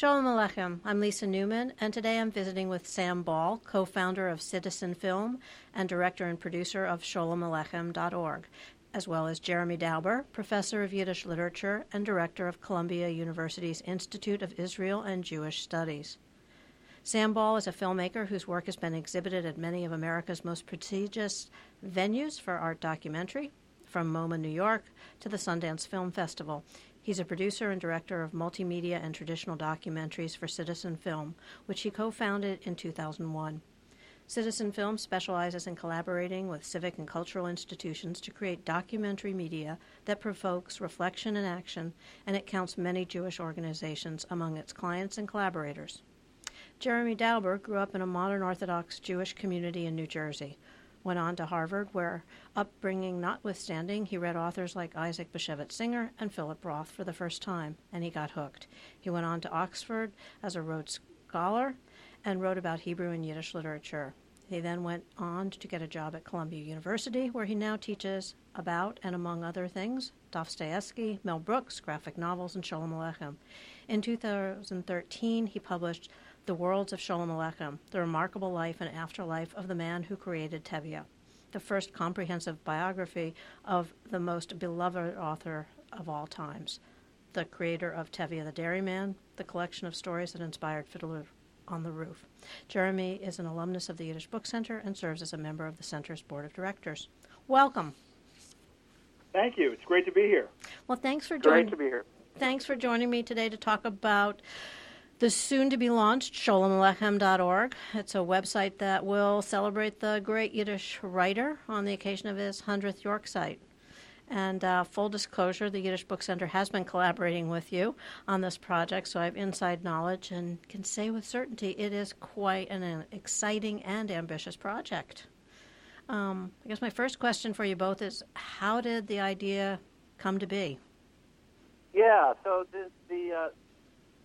Shalom Aleichem. I'm Lisa Newman, and today I'm visiting with Sam Ball, co founder of Citizen Film and director and producer of SholemAleichem.org, as well as Jeremy Dauber, professor of Yiddish literature and director of Columbia University's Institute of Israel and Jewish Studies. Sam Ball is a filmmaker whose work has been exhibited at many of America's most prestigious venues for art documentary, from MoMA, New York, to the Sundance Film Festival. He's a producer and director of multimedia and traditional documentaries for Citizen Film, which he co founded in 2001. Citizen Film specializes in collaborating with civic and cultural institutions to create documentary media that provokes reflection and action, and it counts many Jewish organizations among its clients and collaborators. Jeremy Dauber grew up in a modern Orthodox Jewish community in New Jersey went on to Harvard, where, upbringing notwithstanding, he read authors like Isaac Bashevis Singer and Philip Roth for the first time, and he got hooked. He went on to Oxford as a Rhodes Scholar and wrote about Hebrew and Yiddish literature. He then went on to get a job at Columbia University, where he now teaches about, and among other things, Dostoevsky, Mel Brooks, graphic novels, and Sholem Aleichem. In 2013, he published the Worlds of Sholem Aleichem, The Remarkable Life and Afterlife of the Man Who Created Tevye, the first comprehensive biography of the most beloved author of all times, the creator of Tevye the Dairyman, the collection of stories that inspired Fiddler on the Roof. Jeremy is an alumnus of the Yiddish Book Center and serves as a member of the Center's board of directors. Welcome. Thank you. It's great to be here. Well, thanks for joining. Great to be here. Thanks for joining me today to talk about the soon to be launched SholemAleichem.org. It's a website that will celebrate the great Yiddish writer on the occasion of his 100th Yahrzeit. And uh, full disclosure, the Yiddish Book Center has been collaborating with you on this project, so I have inside knowledge and can say with certainty it is quite an, an exciting and ambitious project. Um, I guess my first question for you both is how did the idea come to be? Yeah, so the, the uh,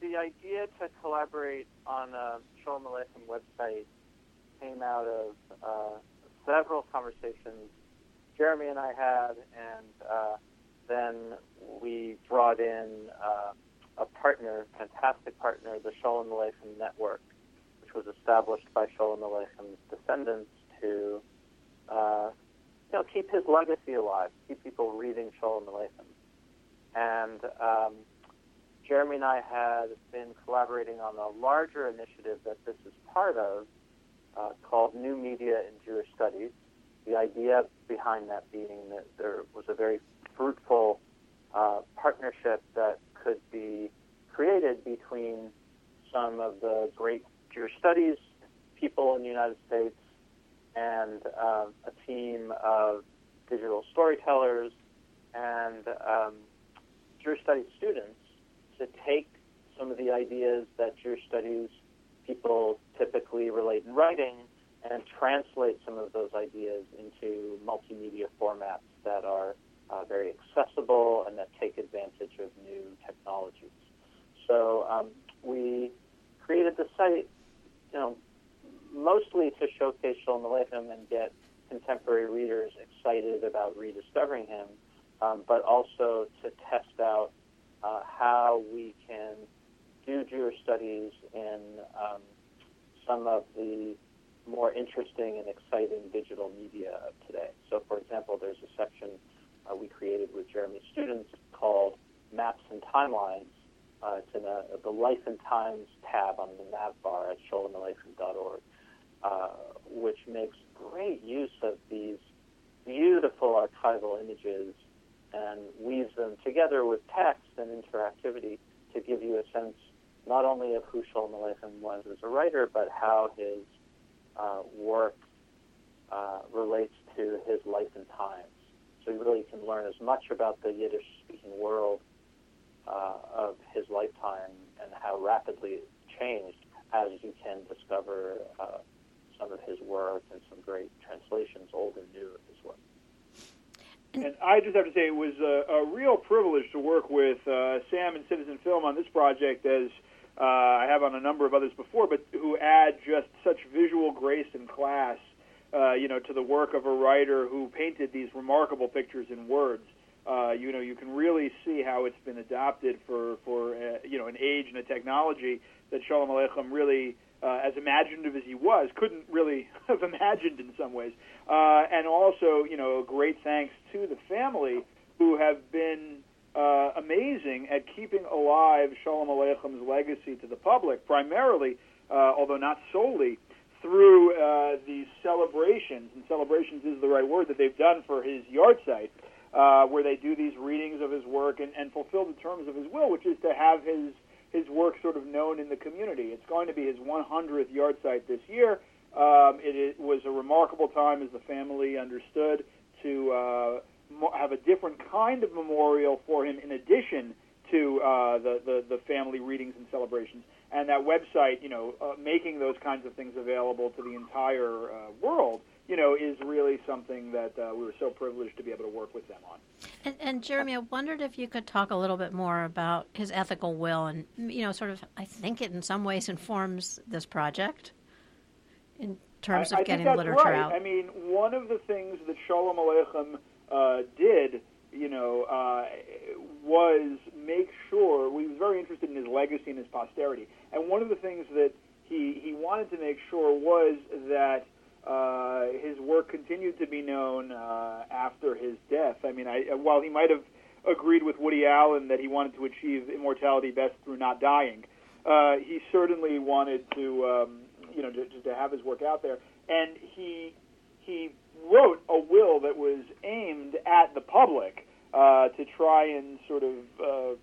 the idea to collaborate on a Sholem Aleichem website came out of uh, several conversations Jeremy and I had, and uh, then we brought in uh, a partner, fantastic partner, the Sholem Aleichem Network, which was established by Sholem Aleichem's descendants to, uh, you know, keep his legacy alive, keep people reading Sholem Aleichem. And um, Jeremy and I had been collaborating on a larger initiative that this is part of uh, called New Media in Jewish Studies. The idea behind that being that there was a very fruitful uh, partnership that could be created between some of the great Jewish studies people in the United States and uh, a team of digital storytellers and um, Jewish studies students to take some of the ideas that Jewish studies people typically relate in writing and translate some of those ideas into multimedia formats that are uh, very accessible and that take advantage of new technologies. So um, we created the site, you know, mostly to showcase Sholem Aleichem and get contemporary readers excited about rediscovering him, um, but also to test out uh, how we can do Jewish studies in um, some of the more interesting and exciting digital media of today. So, for example, there's a section uh, we created with Jeremy's students called Maps and Timelines. Uh, it's in a, the Life and Times tab on the nav bar at sholemaleichem.org, uh, which makes great use of these beautiful archival images and weaves them together with text and interactivity to give you a sense not only of who Sholem Aleichem was as a writer, but how his uh, work uh, relates to his life and times. So you really can learn as much about the Yiddish-speaking world uh, of his lifetime and how rapidly it changed as you can discover uh, some of his work and some great translations, old and new. And I just have to say, it was a, a real privilege to work with uh, Sam and Citizen Film on this project, as uh, I have on a number of others before, but who add just such visual grace and class, uh, you know, to the work of a writer who painted these remarkable pictures in words. uh, you know, you can really see how it's been adopted for for uh, you know an age and a technology that Sholem Aleichem really, uh, as imaginative as he was, couldn't really have imagined in some ways. Uh, and also, you know, great thanks to the family who have been uh, amazing at keeping alive Sholem Aleichem's legacy to the public, primarily, uh, although not solely, through uh, these celebrations. And celebrations is the right word that they've done for his yahrzeit uh, where they do these readings of his work and, and fulfill the terms of his will, which is to have his his work sort of known in the community. It's going to be his 100th yahrzeit this year. Um, it, it was a remarkable time as the family understood to uh, have a different kind of memorial for him in addition to uh, the, the the family readings and celebrations. And that website, you know, uh, making those kinds of things available to the entire uh, world you know, is really something that uh, we were so privileged to be able to work with them on. And, and, Jeremy, I wondered if you could talk a little bit more about his ethical will, and you know, sort of, I think it in some ways informs this project in terms of I, getting literature right. out. I mean, one of the things that Sholem Aleichem uh, did, you know, uh, was make sure he was very interested in his legacy and his posterity, and one of the things that he he wanted to make sure was that uh, continued to be known uh, after his death. I mean, I, while he might have agreed with Woody Allen that he wanted to achieve immortality best through not dying, uh, he certainly wanted to, um, you know, to, to have his work out there. And he he wrote a will that was aimed at the public uh, to try and sort of, uh,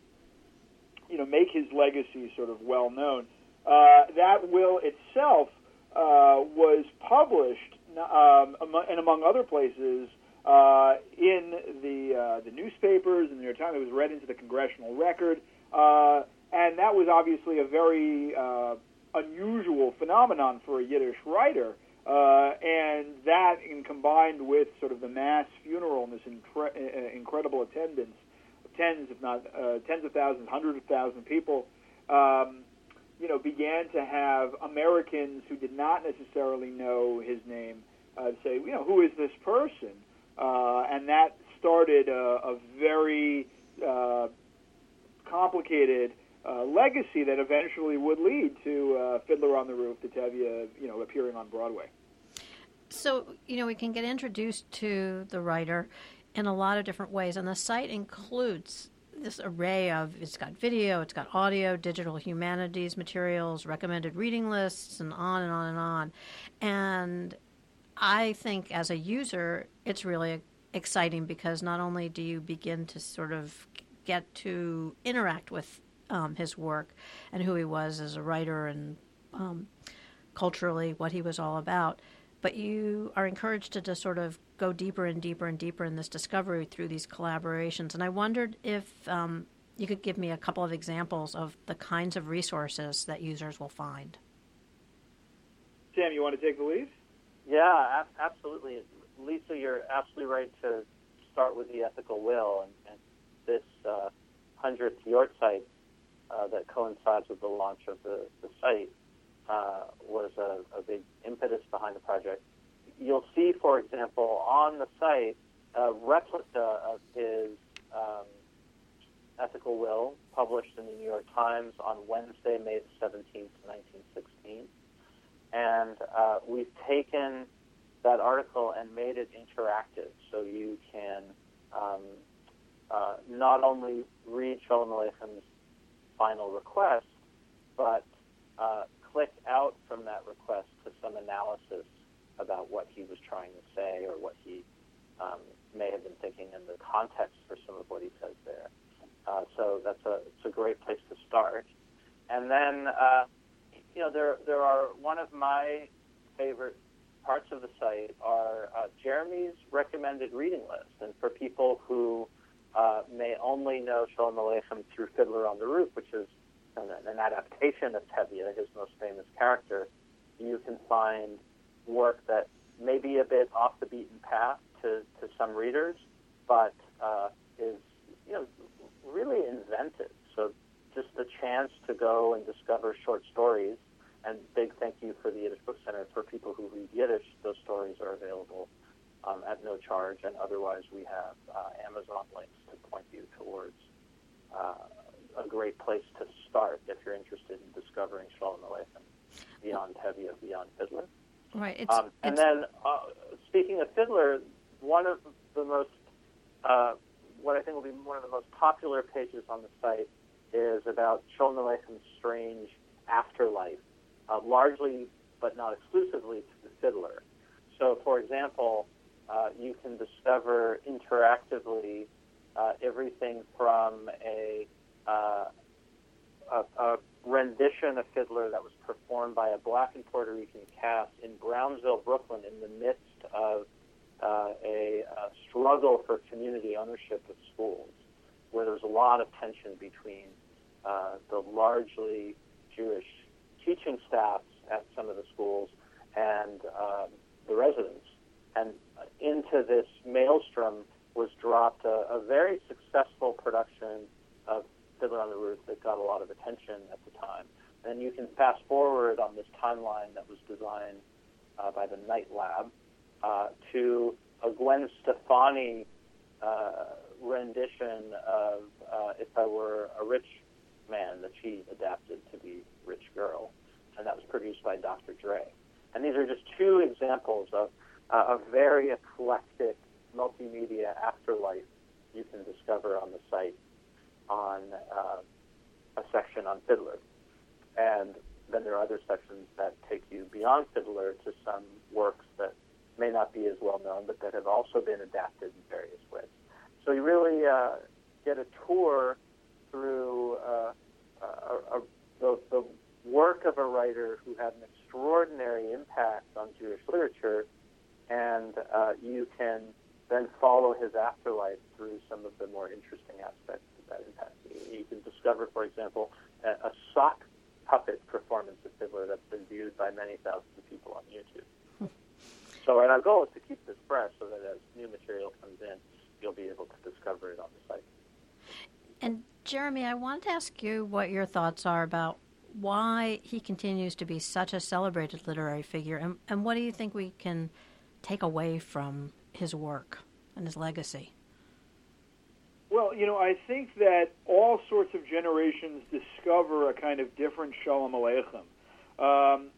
you know, make his legacy sort of well known. Uh, that will itself uh, was published, um, and among other places, uh, in the uh, the newspapers in the New York Times. It was read into the congressional record, uh, and that was obviously a very uh, unusual phenomenon for a Yiddish writer. Uh, and that, in combined with sort of the mass funeral and this incre- uh, incredible attendance, tens, if not tens of thousands, hundreds of thousands of people, um, you know, began to have Americans who did not necessarily know his name uh, say, you know, who is this person? Uh, and that started a, a very uh, complicated uh, legacy that eventually would lead to uh, Fiddler on the Roof, to Tevye, you know, appearing on Broadway. So, you know, we can get introduced to the writer in a lot of different ways, and the site includes this array of it's got video, it's got audio, digital humanities materials, recommended reading lists, and on and on and on. And I think as a user, it's really exciting because not only do you begin to sort of get to interact with um, his work and who he was as a writer and um, culturally what he was all about, but you are encouraged to just sort of go deeper and deeper and deeper in this discovery through these collaborations. And I wondered if um, you could give me a couple of examples of the kinds of resources that users will find. Sam, you want to take the lead? Yeah, absolutely. Lisa, you're absolutely right to start with the ethical will, and, and this uh, 100th yortsayt uh, that coincides with the launch of the, the site uh, was a, a, big impetus behind the project. You'll see, for example, on the site a replica of his um, ethical will published in the New York Times on Wednesday, May 17th, 1916. And uh, we've taken that article and made it interactive so you can um, uh, not only read Sholem Aleichem's final request, but uh, click out from that request to some analysis about what he was trying to say or what he um, may have been thinking in the context for some of what he says there. Uh, so that's a it's a great place to start. And then uh, you know there there are one of my favorite parts of the site are uh, Jeremy's recommended reading list, and for people who uh, may only know Sholem Aleichem through Fiddler on the Roof, which is an, an adaptation of Tevye, his most famous character, you can find work that may be a bit off the beaten path to, to some readers, but uh, is you know really inventive. So just the chance to go and discover short stories. And big thank you for the Yiddish Book Center for people who read Yiddish. Those stories are available um, at no charge, and otherwise we have uh, Amazon links to point you towards uh, a great place to start if you're interested in discovering Sholem Aleichem beyond Tevye, beyond Fiddler. Right. It's, um, and it's... then, uh, speaking of Fiddler, one of the most, uh, what I think will be one of the most popular pages on the site is about Sholem Aleichem's strange afterlife, uh, largely but not exclusively to the fiddler. So, for example, uh, you can discover interactively uh, everything from a, uh, a, a, rendition of Fiddler that was performed by a black and Puerto Rican cast in Brownsville, Brooklyn, in the midst of uh, a, a, struggle for community ownership of schools, where there's a lot of tension between uh, the largely Jewish teaching staffs at some of the schools and um, the residents. And into this maelstrom was dropped a, a very successful production of Fiddler on the Roof that got a lot of attention at the time. And you can fast forward on this timeline that was designed uh, by the Knight Lab uh, to a Gwen Stefani uh, rendition of uh, If I Were a Rich Man that she adapted to be Rich Girl. And that was produced by Dr. Dre. And these are just two examples of uh, a very eclectic multimedia afterlife you can discover on the site on uh, a section on Fiddler. And then there are other sections that take you beyond Fiddler to some works that may not be as well known, but that have also been adapted in various ways. So you really uh, get a tour through uh, a, a, the, the work of a writer who had an extraordinary impact on Jewish literature, and uh, you can then follow his afterlife through some of the more interesting aspects. You can discover, for example, a, a sock puppet performance of Fiddler that's been viewed by many thousands of people on YouTube. Hmm. so, and our goal is to keep this fresh so that as new material comes in, you'll be able to discover it on the site. And Jeremy, I wanted to ask you what your thoughts are about why he continues to be such a celebrated literary figure, and, and what do you think we can take away from his work and his legacy? Well, you know, I think that all sorts of generations discover a kind of different Sholem Aleichem. Um,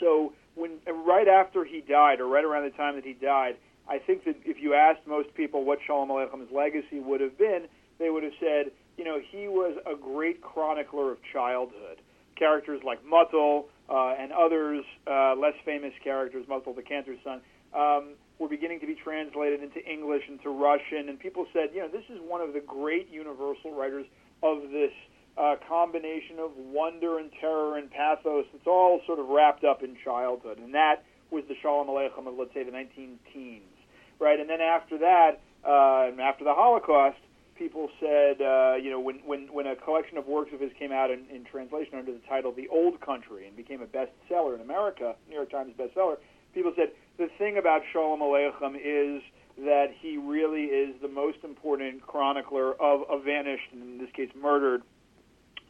so when right after he died, or right around the time that he died, I think that if you asked most people what Sholem Aleichem's legacy would have been, they would have said, you know, he was a great chronicler of childhood. Characters like Muttel uh, and others, uh, less famous characters, Muttel the Cantor's son, um, were beginning to be translated into English, into Russian, and people said, you know, this is one of the great universal writers of this uh, combination of wonder and terror and pathos. It's all sort of wrapped up in childhood, and that was the Sholem Aleichem of, let's say, the 19 teens, right? And then after that, uh, after the Holocaust, people said, uh, you know, when, when, when a collection of works of his came out in, in translation under the title The Old Country and became a bestseller in America, New York Times bestseller, people said the thing about Sholem Aleichem is that he really is the most important chronicler of a vanished, and in this case, murdered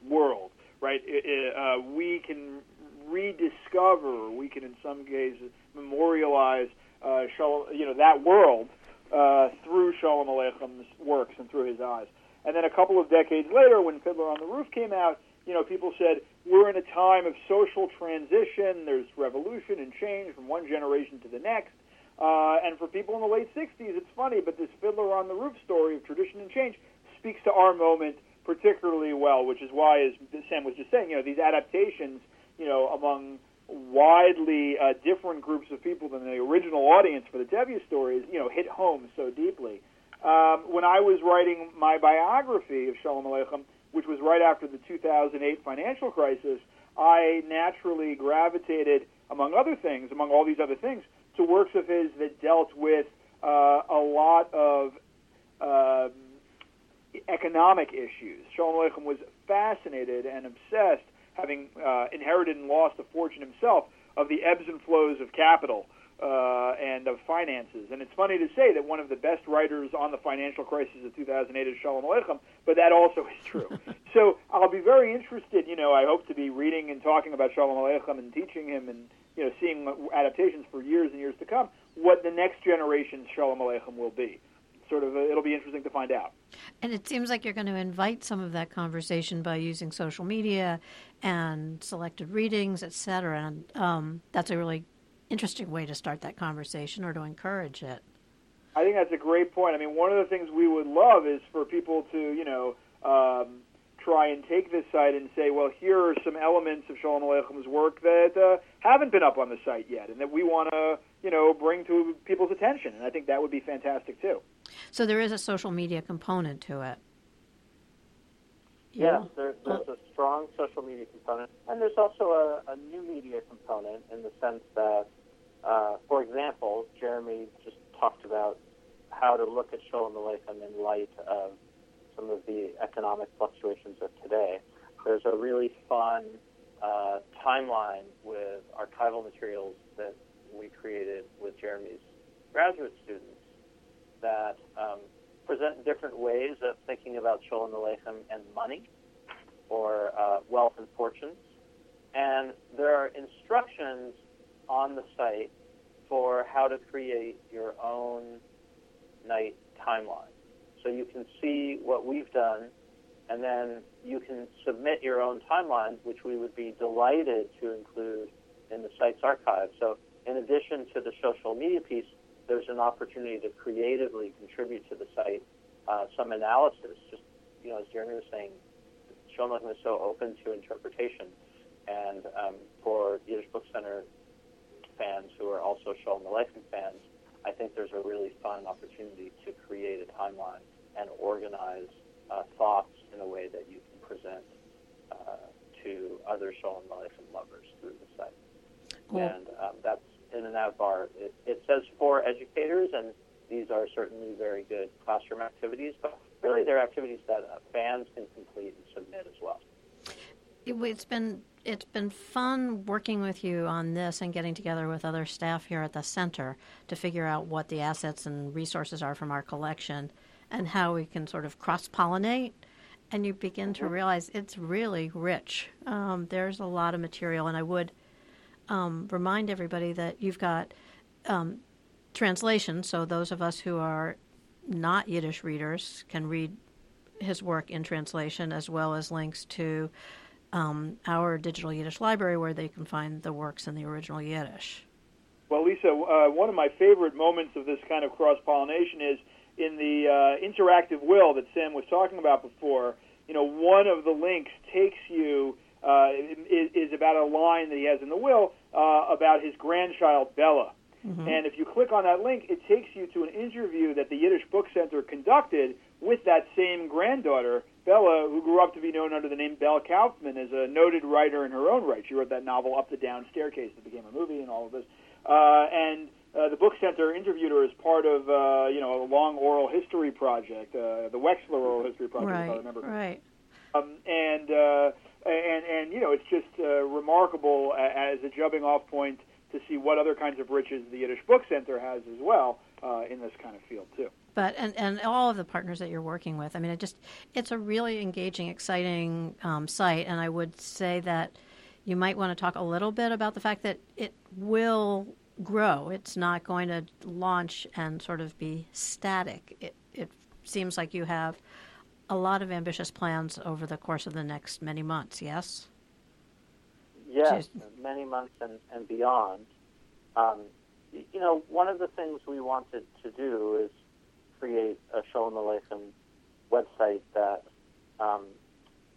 world. Right? It, it, uh, we can rediscover, we can, in some cases, memorialize, uh, Shalom, you know, that world uh, through Sholem Aleichem's works and through his eyes. And then a couple of decades later, when Fiddler on the Roof came out, you know, people said we're in a time of social transition. There's revolution and change from one generation to the next. Uh, and for people in the late '60s, it's funny, but this Fiddler on the Roof story of tradition and change speaks to our moment particularly well, which is why, as Sam was just saying, you know, these adaptations, you know, among widely uh, different groups of people than the original audience for the Tevye stories, you know, hit home so deeply. Um, when I was writing my biography of Sholem Aleichem, which was right after the 2008 financial crisis, I naturally gravitated, among other things, among all these other things, to works of his that dealt with uh, a lot of uh, economic issues. Sholem Aleichem was fascinated and obsessed having uh, inherited and lost a fortune himself, of the ebbs and flows of capital uh, and of finances. And it's funny to say that one of the best writers on the financial crisis of 2008 is Sholem Aleichem, but that also is true. so I'll be very interested. You know, I hope to be reading and talking about Sholem Aleichem and teaching him and you know seeing adaptations for years and years to come. what the next generation's Sholem Aleichem will be. Sort of, it'll be interesting to find out. And it seems like you're going to invite some of that conversation by using social media and selected readings, et cetera. And um, that's a really interesting way to start that conversation or to encourage it. I think that's a great point. I mean, one of the things we would love is for people to, you know, um, try and take this site and say, well, here are some elements of Sholem Aleichem's work that uh, haven't been up on the site yet, and that we want to, you know, bring to people's attention. And I think that would be fantastic too. So there is a social media component to it. Yeah, there, there's a strong social media component, and there's also a, a new media component in the sense that, uh, for example, Jeremy just talked about how to look at Sholem Aleichem in light of some of the economic fluctuations of today. There's a really fun uh, timeline with archival materials that we created with Jeremy's graduate students that um, present different ways of thinking about Sholem Aleichem and money or uh, wealth and fortunes. And there are instructions on the site for how to create your own Knight timeline. So you can see what we've done, and then you can submit your own timeline, which we would be delighted to include in the site's archive. So in addition to the social media piece, there's an opportunity to creatively contribute to the site uh, some analysis. Just you know, as Jeremy was saying, Shalom is so open to interpretation, and um, for Yiddish Book Center fans who are also Sholem Aleichem fans, I think there's a really fun opportunity to create a timeline and organize uh, thoughts in a way that you can present uh, to other Sholem Aleichem lovers through the site. Cool. And um, that's in and out bar. It, it says for educators, and these are certainly very good classroom activities, but really they're activities that uh, fans can complete and submit as well. It's been it's been fun working with you on this and getting together with other staff here at the center to figure out what the assets and resources are from our collection and how we can sort of cross pollinate. And you begin to mm-hmm. realize it's really rich. Um, there's a lot of material, and I would um, remind everybody that you've got um, translation, so those of us who are not Yiddish readers can read his work in translation, as well as links to um, our digital Yiddish library where they can find the works in the original Yiddish. Well, Lisa, uh, one of my favorite moments of this kind of cross pollination is in the uh, interactive will that Sam was talking about before. You know, one of the links takes you uh, is, is about a line that he has in the will uh, about his grandchild Bella. Mm-hmm. And if you click on that link, it takes you to an interview that the Yiddish Book Center conducted with that same granddaughter, Bella, who grew up to be known under the name Bel Kaufman, is a noted writer in her own right. She wrote that novel Up the Down Staircase that became a movie and all of this. Uh, and uh, the book center interviewed her as part of uh, you know a long oral history project, uh, the Wexler Oral History Project, right, if I remember. Right. Um, and uh, and and you know it's just uh, remarkable as a jumping off point to see what other kinds of riches the Yiddish Book Center has as well uh, in this kind of field too. But and, and all of the partners that you're working with, I mean, it just it's a really engaging, exciting um, site, and I would say that you might want to talk a little bit about the fact that it will grow. It's not going to launch and sort of be static. It, it seems like you have a lot of ambitious plans over the course of the next many months, yes? Yes, Jeez. many months and, and beyond. Um, you know, one of the things we wanted to do is create a Sholem Aleichem website that um,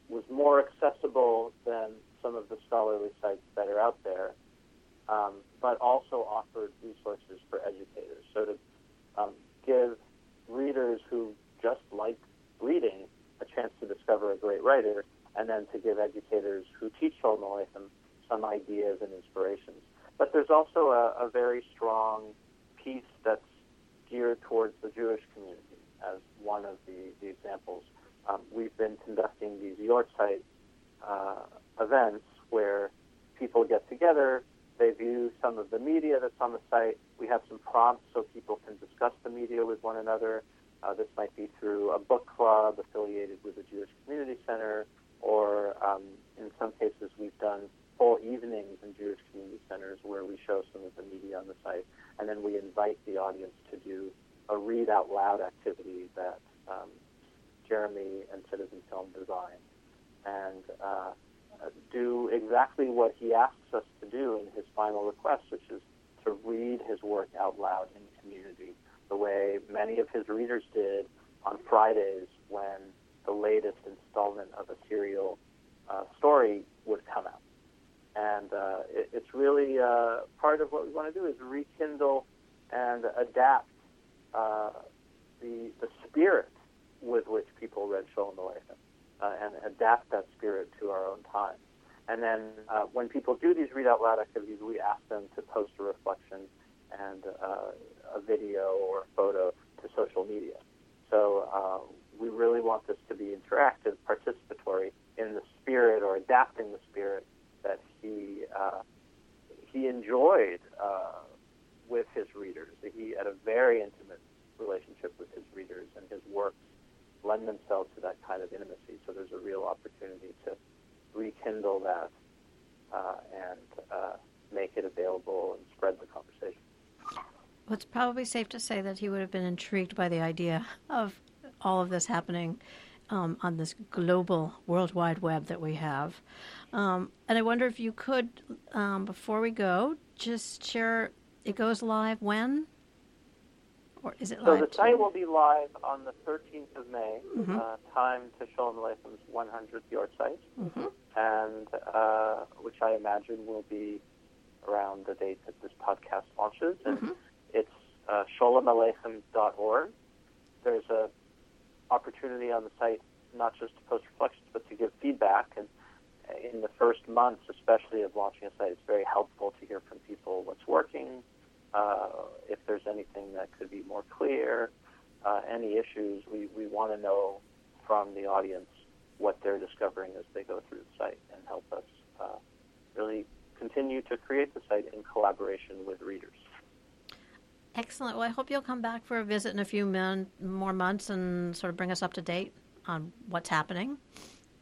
was more accessible than some of the scholarly sites that are out there um, but also offered resources for educators. So to um, give readers who just like reading a chance to discover a great writer, and then to give educators who teach Sholem Aleichem some ideas and inspirations. But there's also a, a very strong piece that's geared towards the Jewish community as one of the, the examples. Um, we've been conducting these Yortsayt uh, events where people get together, they view some of the media that's on the site. We have some prompts so people can discuss the media with one another. Uh, this might be through a book club affiliated with the Jewish Community Center, or um, in some cases, we've done full evenings in Jewish centers where we show some of the media on the site, and then we invite the audience to do a read out loud activity that um, Jeremy and Citizen Film designed, and uh, do exactly what he asks us to do in his final request, which is to read his work out loud in the community, the way many of his readers did on Fridays when the latest installment of a serial uh, story would come out. And uh, it, it's really uh, part of what we want to do is rekindle and adapt uh, the the spirit with which people read Sholem Aleichem, uh, and adapt that spirit to our own time. And then uh, when people do these read out loud activities, we ask them to post a reflection and uh, a video or a photo to social media. So uh, we really want this to be interactive, participatory in the spirit or adapting the spirit that he uh, he enjoyed uh, with his readers. He had a very intimate relationship with his readers, and his works lend themselves to that kind of intimacy. So there's a real opportunity to rekindle that uh, and uh, make it available and spread the conversation. Well, it's probably safe to say that he would have been intrigued by the idea of all of this happening um, on this global World Wide Web that we have. Um, and I wonder if you could, um, before we go, just share it goes live when? Or is it so live? the site will be live on the 13th of May, Mhm. uh, time to Sholem Aleichem's 100th yahrzeit, hmm and uh, which I imagine will be around the date that this podcast launches. And Mhm. it's uh. There's a opportunity on the site not just to post reflections, but to give feedback. And in the first months, especially of launching a site, it's very helpful to hear from people what's working, uh, if there's anything that could be more clear, uh, any issues. We, we want to know from the audience what they're discovering as they go through the site and help us uh, really continue to create the site in collaboration with readers. Excellent. Well, I hope you'll come back for a visit in a few mon- more months and sort of bring us up to date on what's happening.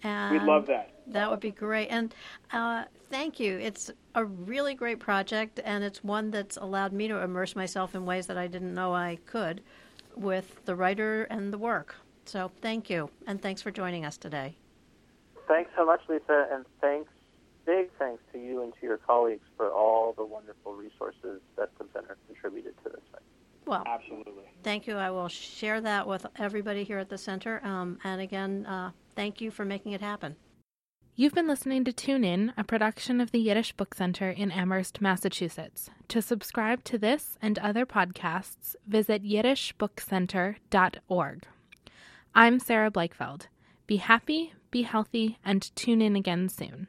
And We'd love that. That would be great. And uh, thank you. It's a really great project, and it's one that's allowed me to immerse myself in ways that I didn't know I could with the writer and the work. So thank you, and thanks for joining us today. Thanks so much, Lisa, and thanks, big thanks to you and to your colleagues for all the wonderful resources that the center contributed to this site. Well, Absolutely. thank you. I will share that with everybody here at the center. Um, and again, uh, thank you for making it happen. You've been listening to Tune In, a production of the Yiddish Book Center in Amherst, Massachusetts. To subscribe to this and other podcasts, visit yiddishbookcenter.org. I'm Sarah Blakefeld. Be happy, be healthy, and tune in again soon.